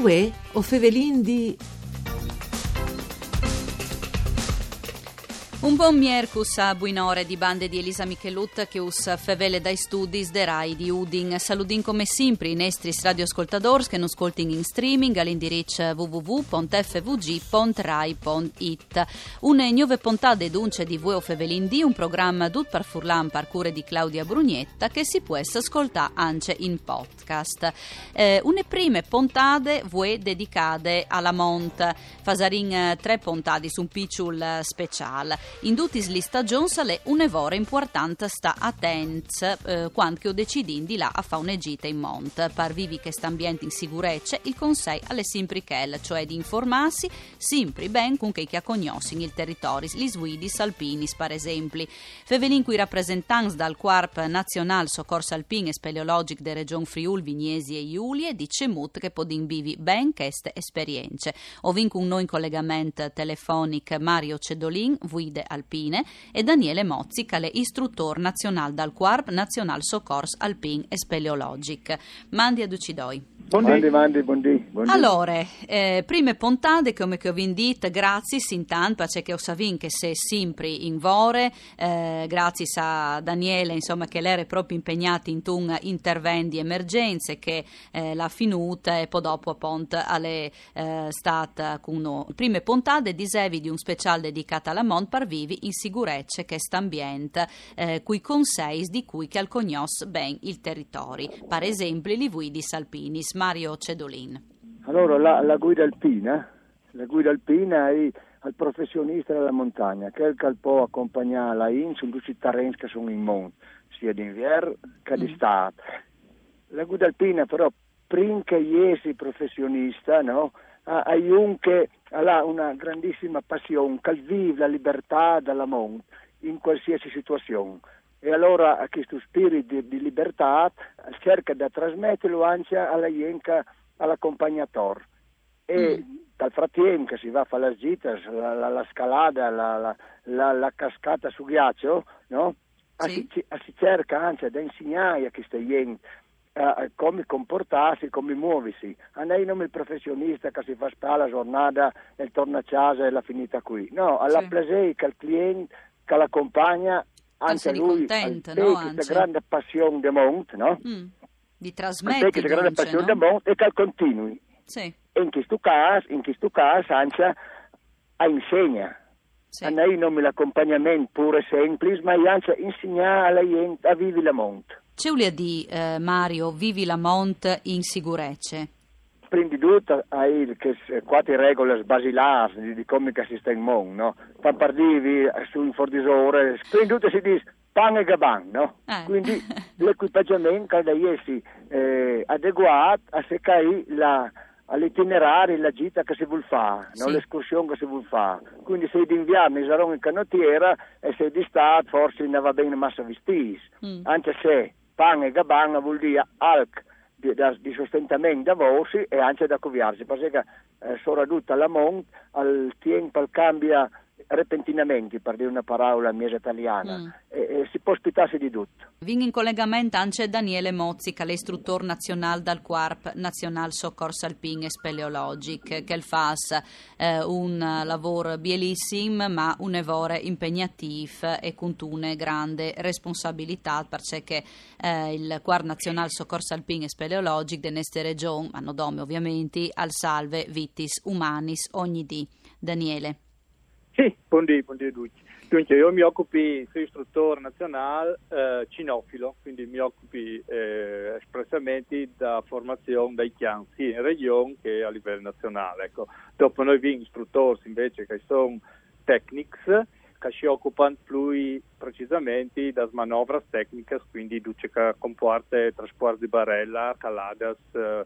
Uè, o fevelin di... Un buon miercus a buinore di bande di Elisa Michelut che us fevele dai studi de Rai di Udin. Saludin come sempre i nostri radioascoltadores che non ascoltino in streaming all'indirizzo www.fvg.rai.it. Una nuove puntate dunce di Vuo Fevelin di un programma dut par furlan par cure di Claudia Brugnetta che si può ascoltare anche in podcast. Eh, une prime puntate Vue dedicate alla Mont. Fasarin eh, tre puntate su un picciul eh, speciale. In dutis li stagions le un'evore importante sta a Tenz, eh, quando deciso di là a fare un'egita in mont. Per vivi che sta ambiente in sicurezza, il consiglio alle simpri chel, cioè di informarsi simpri ben con che ha cognossi il territorio, gli sguidis alpinis, per esempio. Fevelin cui rappresentanti dal Quarp Nazional Soccorso Alpin e Speleologic de Region Friul, Vignesi e Iulie dice Mut che podin vivi ben queste esperienze. Ovin con noi in collegamento telefonico Mario Cedolin, guida guide alpine, e Daniele Mozzi, che è istruttore nazionale dal Quarp National Soccorso Alpin e Speleologic. Mandi ad Ucidoi. Buondì, mandi, buondì, buondì. Allora, eh, prime puntate, come che ho vinto, grazie intanto perché ho saputo che sei sempre in vore, eh, grazie a Daniele, insomma, che lei è proprio impegnata in un intervento di emergenze che eh, l'ha finuta e poi dopo appunto alle eh, stata con prime puntate dicevi di un speciale dedicato alla Mont per vivi in sicurezza che sta ambiente, eh, cui consigli di cui che al cognos ben il territorio, per esempio li di Salpinis Mario Cedolin. Allora, la, la guida alpina, la guida alpina è al professionista della montagna, che il può accompagnare la in su tutti i terreni che sono in monte, sia d'inverno che mm. d'estate. La guida alpina però, prima che iesi professionista, no, ha un che ha una grandissima passione, che vive la libertà della monte in qualsiasi situazione e allora questo spirito di, di libertà cerca di trasmetterlo anche alla Ienca, all'accompagnatore. E mm. dal frattempo che si va a fare la gita, la, la, la scalata, la, la, cascata su ghiaccio, no? Sì. Si, si, cerca anche di insegnare a queste Ienca Uh, come comportarsi, come muoversi. A lei non il professionista che si fa stare la giornata e torna a casa e la finita qui. No, alla sì. piacere che il cliente che l'accompagna anche lui contento, no? questa grande passione del monte, no? Mm. Di trasmettere, questa grande passione no? del monte e che continui. Sì. E in questo caso, in questo caso, anche a insegna. Sì. A noi non l'accompagnamento pure semplice, ma anche insegnare alla gente a vivere la monte. C'è una di eh, Mario, vivi la monte in sicurezza? prima di tutto hai quattro regole basilari di, di come si sta in mondo, no? Per pardivi sul fordisore, prima di tutto si dice pan e gaban, no? Eh. Quindi l'equipaggiamento deve essere eh, adeguato a seccare la, all'itinerario, la gita che si vuole fare, sì. no? l'escursione che si vuole fare. Quindi se d'inverno sarò in canottiera e se di stato forse ne va bene massa vestiti, mm. anche se pan e gaban vuol dire alc di, di sostentamento da voci e anche da coviarsi, perché eh, soprattutto alla monte, al tempo cambia repentinamente, per dire una parola mia italiana, mm. e, e, si può ospitarsi di tutto. Vin in collegamento anche Daniele Mozzi, che è l'istruttore nazionale dal Quarp National Soccorso Alpin e Speleologic, che fa eh, un lavoro bellissimo, ma un lavoro impegnativo e con una grande responsabilità, perché eh, il Quarp National Soccorso Alpin e Speleologic de neste regioni, hanno nome ovviamente, al salve vitis humanis ogni dì. Daniele. Sì, buondì, buondì. Dunque, io mi occupo, sono istruttore nazionale eh, cinofilo, quindi mi occupo eh, espressamente da formazione dai chian, sia in regione che a livello nazionale. Ecco. Dopo noi abbiamo istruttori invece che sono technics, che si occupano più precisamente da manovre tecniche, quindi duce che comporta trasporto di barella, caladas, eh,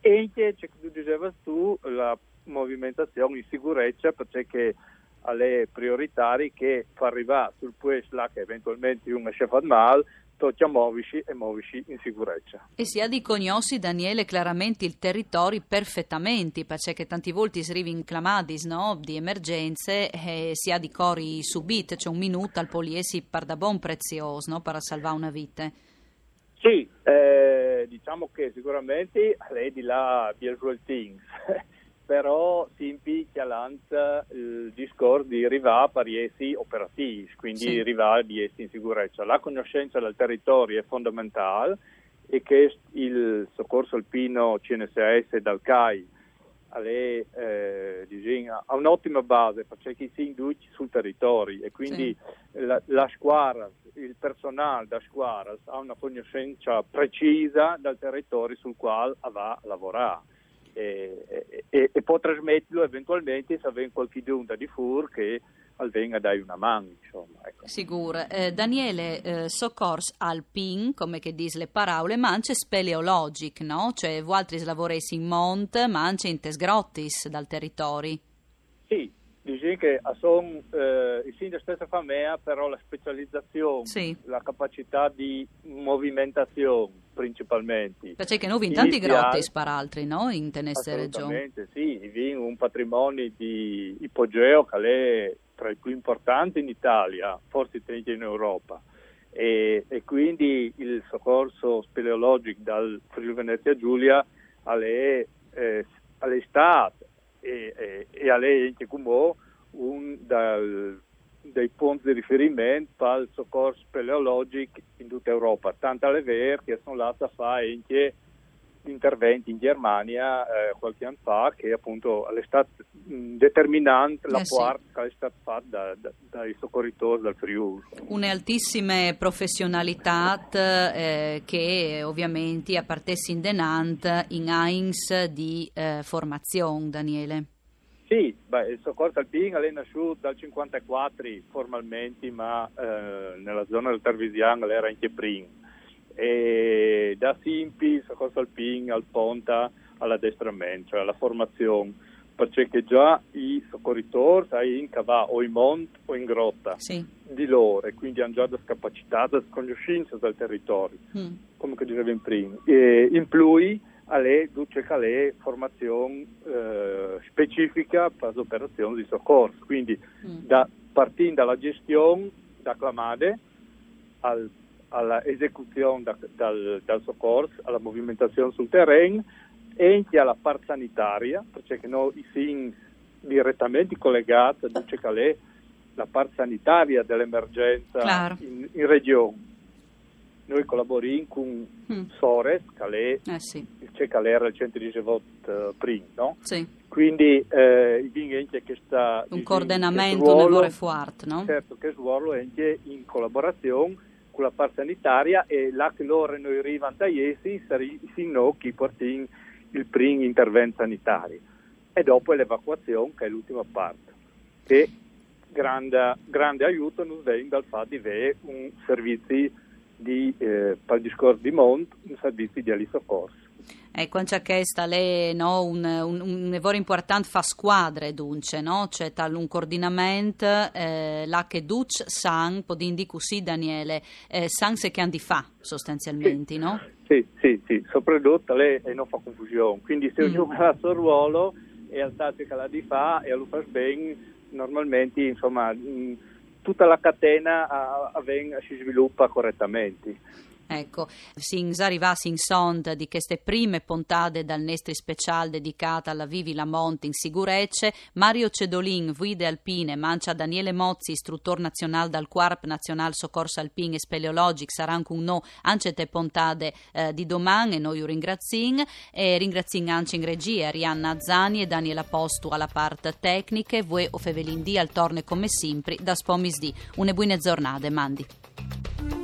e anche, come dicevi tu, la movimentazione in sicurezza, perché alle prioritari che fa arrivare sul puesto là che eventualmente uno si fa male tocca muoversi e muoversi in sicurezza. E si ha di cognossi, Daniele, chiaramente il territorio perfettamente, perché tanti volte si arriva in clamadis no? di emergenze e si ha di cori subite, c'è un minuto al poliesi per da buon prezioso no? per salvare una vita. Sì, eh, diciamo che sicuramente lei di là Visual Things, però si impicchia l'ANT il discorso di rivà per essi operativi, quindi sì. rivà di essi in sicurezza. La conoscenza del territorio è fondamentale e che il soccorso alpino CNSS dal CAI alle, eh, ha un'ottima base perché si induce sul territorio e quindi sì. la, la squadra, il personale da squadra ha una conoscenza precisa del territorio sul quale va a lavorare. E, e, e, può trasmetterlo eventualmente se avete qualche giunta di fur che venga dai una mano, insomma. Ecco. Sicuro. Eh, Daniele, eh, soccors alpin, come che dis le parole, ma anche speleologic, no? Cioè, voi altri lavoresi in mont, ma anche in tesgrottis dal territorio. Sì, dici che sono eh, il sindaco stessa famiglia, però la specializzazione, sì. la capacità di movimentazione principalmente. Perché che noi in tanti grotti altri, no? In tenesse regione. Assolutamente, sì, vi un patrimonio di ipogeo che è tra i più importanti in Italia, forse anche in Europa. E, e, quindi il soccorso speleologico dal Friuli Venezia Giulia alle, eh, all'estate e, e alle anche come un dal, dei punti di riferimento il soccorso speleologico in tutta Europa, tanto alle vere che sono là a fare anche interventi in Germania eh, qualche anno fa che appunto è stato determinante la eh sì. che è stata fatta da, da, dai soccorritori del Friuli. Un'altissime professionalità eh, che ovviamente appartessi in denant in Heinz di eh, formazione, Daniele. Sì, beh, il soccorso alpino è nasciuto dal 1954 formalmente, ma eh, nella zona del Tarvisiano era anche prima e da Simpi, Soccorso Alpin, al Ponta, all'addestramento, cioè alla formazione, perché già i soccorritori sai, in cava o in monte o in grotta sì. di loro e quindi hanno già la capacità, la conoscenza del territorio, mm. come dicevo prima. E in più alle duce calè formazione eh, specifica per le operazioni di soccorso, quindi mm. da, partendo dalla gestione da Clamade al all'esecuzione da, dal, dal, soccorso, alla movimentazione sul terreno e anche alla parte sanitaria, perché noi siamo direttamente collegati a Calais, la parte sanitaria dell'emergenza in, in, regione. Noi collaboriamo con mm. Sores, Calais, eh sì. c'è Calais era il centro di Gevot uh, prima, no? Sì. Quindi eh, anche che sta... Un coordinamento del lavoro forte, no? Certo, che ruolo anche in collaborazione con la parte sanitaria e là che loro noi arrivano a Iesi si no chi portano il primo intervento sanitario e dopo l'evacuazione che è l'ultima parte e grande, grande aiuto nos viene dal fatto di avere un servizio di, eh, discorso di monte, un servizio di alisoccorso. Ecco, anche questa è no, un, un, un, lavoro importante fa squadre, dunque, no? C'è tal un coordinamento, eh, là che Duc San, può dire così Daniele, eh, San se che hanno di fa sostanzialmente, sì. no? Sì, sì, sì, soprattutto lei e non fa confusione, quindi se mm. ognuno ha il suo ruolo e al tattico che la di fa e lo fa bene, normalmente, insomma, mh, tutta la catena a, si sviluppa correttamente. Ecco, si arrivasse in sond di queste prime puntate dal Nestri Special dedicata alla Vivi Lamont in Sigurecce, Mario Cedolin, guide alpine, mancia Daniele Mozzi, istruttore nazionale dal Quarp Nazional Soccorso Alpin e Speleologic, saranno con noi anche te puntate eh, di domani e noi ringraziamo e ringraziamo anche in regia Arianna Zani e Daniela Postu alla parte tecnica, voi o Fevelin D al torne come sempre da Spomis D. Une buone giornate, mandi.